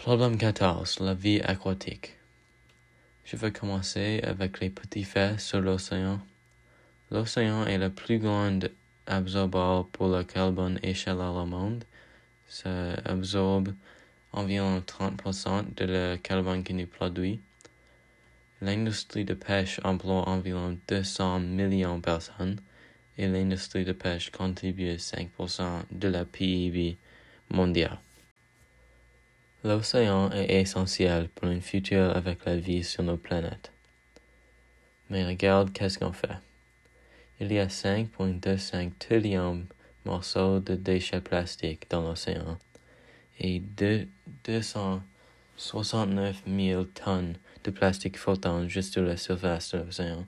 Problème 14. La vie aquatique. Je vais commencer avec les petits faits sur l'océan. L'océan est le plus grand absorbeur pour le carbone échelle au monde. Ça absorbe environ 30% de le carbone que nous produit. L'industrie de pêche emploie environ 200 millions de personnes et l'industrie de pêche contribue 5% de la PIB mondiale. L'océan est essentiel pour un futur avec la vie sur nos planètes. Mais regarde qu'est-ce qu'on fait. Il y a 5,25 trillions morceaux de déchets plastiques dans l'océan et 269 000 tonnes de plastique flottant juste sur la surface de l'océan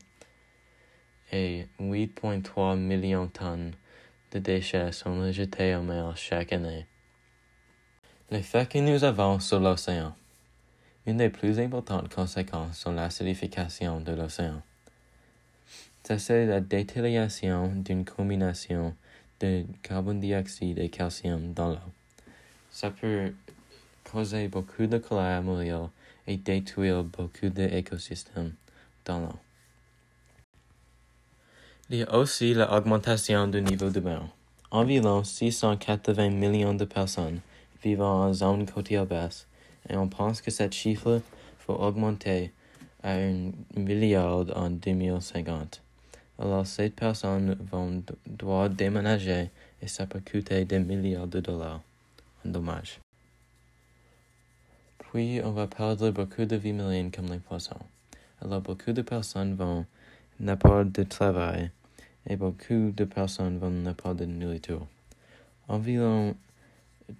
et 8,3 millions de tonnes de déchets sont rejetés en mer chaque année. Les faits que nous avons sur l'océan. Une des plus importantes conséquences sont l'acidification de l'océan. C'est la détérioration d'une combinaison de carbone dioxyde et calcium dans l'eau. Ça peut causer beaucoup de colère mourir et détruire beaucoup d'écosystèmes dans l'eau. Il y a aussi l'augmentation du niveau de mer. Environ 680 millions de personnes vivent en zone côtière basse et on pense que cette chiffre va augmenter à un milliard en 2050. Alors ces personnes vont devoir déménager et ça peut coûter des milliards de dollars en dommages. Puis on va perdre beaucoup de vies marines comme les poissons. Alors beaucoup de personnes vont n'avoir de travail et beaucoup de personnes vont pas de nourriture. Environ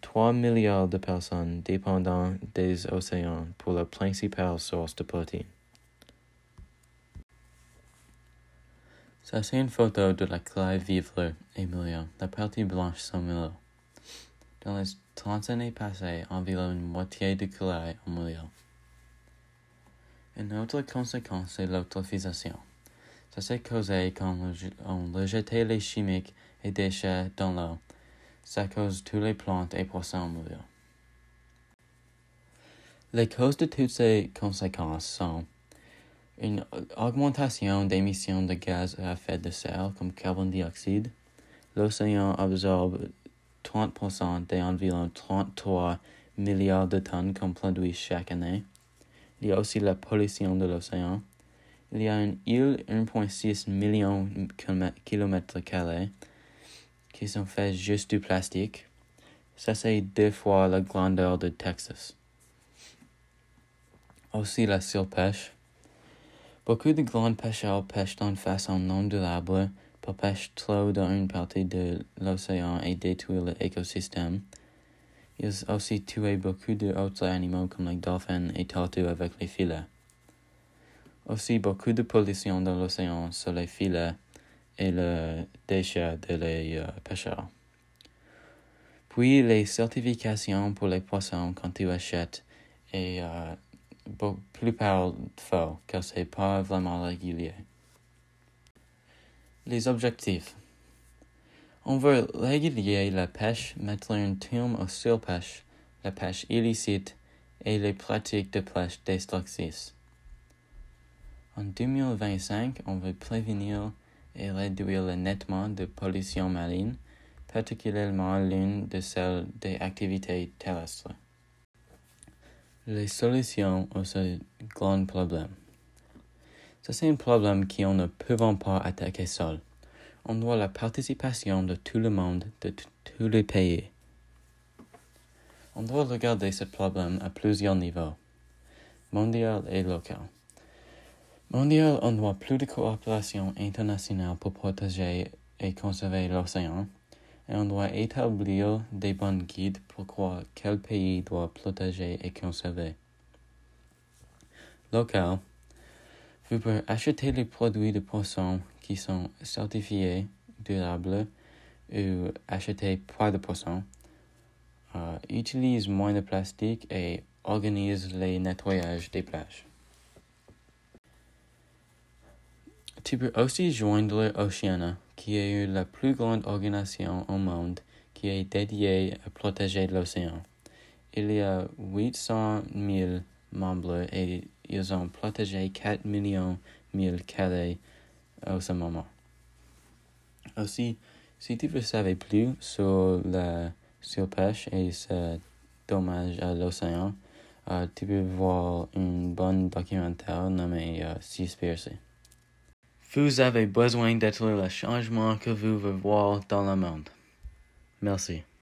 3 milliards de personnes dépendent des océans pour la principale source de protéines. Ça, c'est une photo de la clave vivre Emilia, la partie blanche milieu. Dans les 30 années passées, environ une moitié de clave en milieu. Une autre conséquence est l'eutrophisation. Ça s'est causé quand on rejetait les chimiques et déchets dans l'eau. Ça toutes les plantes et poissons mourir. Les causes de toutes ces conséquences sont une augmentation d'émissions de gaz à effet de serre comme carbone dioxyde. L'océan absorbe 30% des environ 33 milliards de tonnes qu'on produit chaque année. Il y a aussi la pollution de l'océan. Il y a une île 1,6 million de kilomètres carrés qui sont faits juste du plastique. Ça, c'est deux fois la grandeur de Texas. Aussi la surpêche. Beaucoup de grands pêcheurs pêchent d'une façon non durable pour pêcher trop dans une partie de l'océan et détruire l'écosystème. Ils ont aussi tué beaucoup d'autres animaux comme les dauphins et tortues avec les filets. Aussi beaucoup de pollution dans l'océan sur les filets et le déchet de les euh, pêcheurs. Puis les certifications pour les poissons quand tu achètes est euh, plupart faux car c'est pas vraiment régulier. Les objectifs. On veut régulier la pêche, mettre un terme aux surpêche, la pêche illicite et les pratiques de pêche destructrices. En 2025, on veut prévenir et réduire nettement de pollution marine, particulièrement l'une de celles des activités terrestres. Les solutions à ce grand problème. c'est un problème qu'on ne peut pas attaquer seul. On doit la participation de tout le monde, de tous les pays. On doit regarder ce problème à plusieurs niveaux, mondial et local. Mondial, on doit plus de coopération internationale pour protéger et conserver l'océan, et on doit établir des bons guides pour quoi quel pays doit protéger et conserver? Local, vous pouvez acheter les produits de poisson qui sont certifiés durables ou acheter pas de poisson. Euh, utilise moins de plastique et organise les nettoyages des plages. Peux aussi joindre Oceana, qui est la plus grande organisation au monde qui est dédiée à protéger l'océan. il y a 800 000 membres et ils ont protégé 4 millions de carrés au ce moment. Aussi, si tu veux savoir plus sur la surpêche et ce dommage à l'océan, euh, tu peux voir un bon documentaire nommé euh, Seaspiracy. Vous avez besoin d'être le changement que vous voulez voir dans le monde. Merci.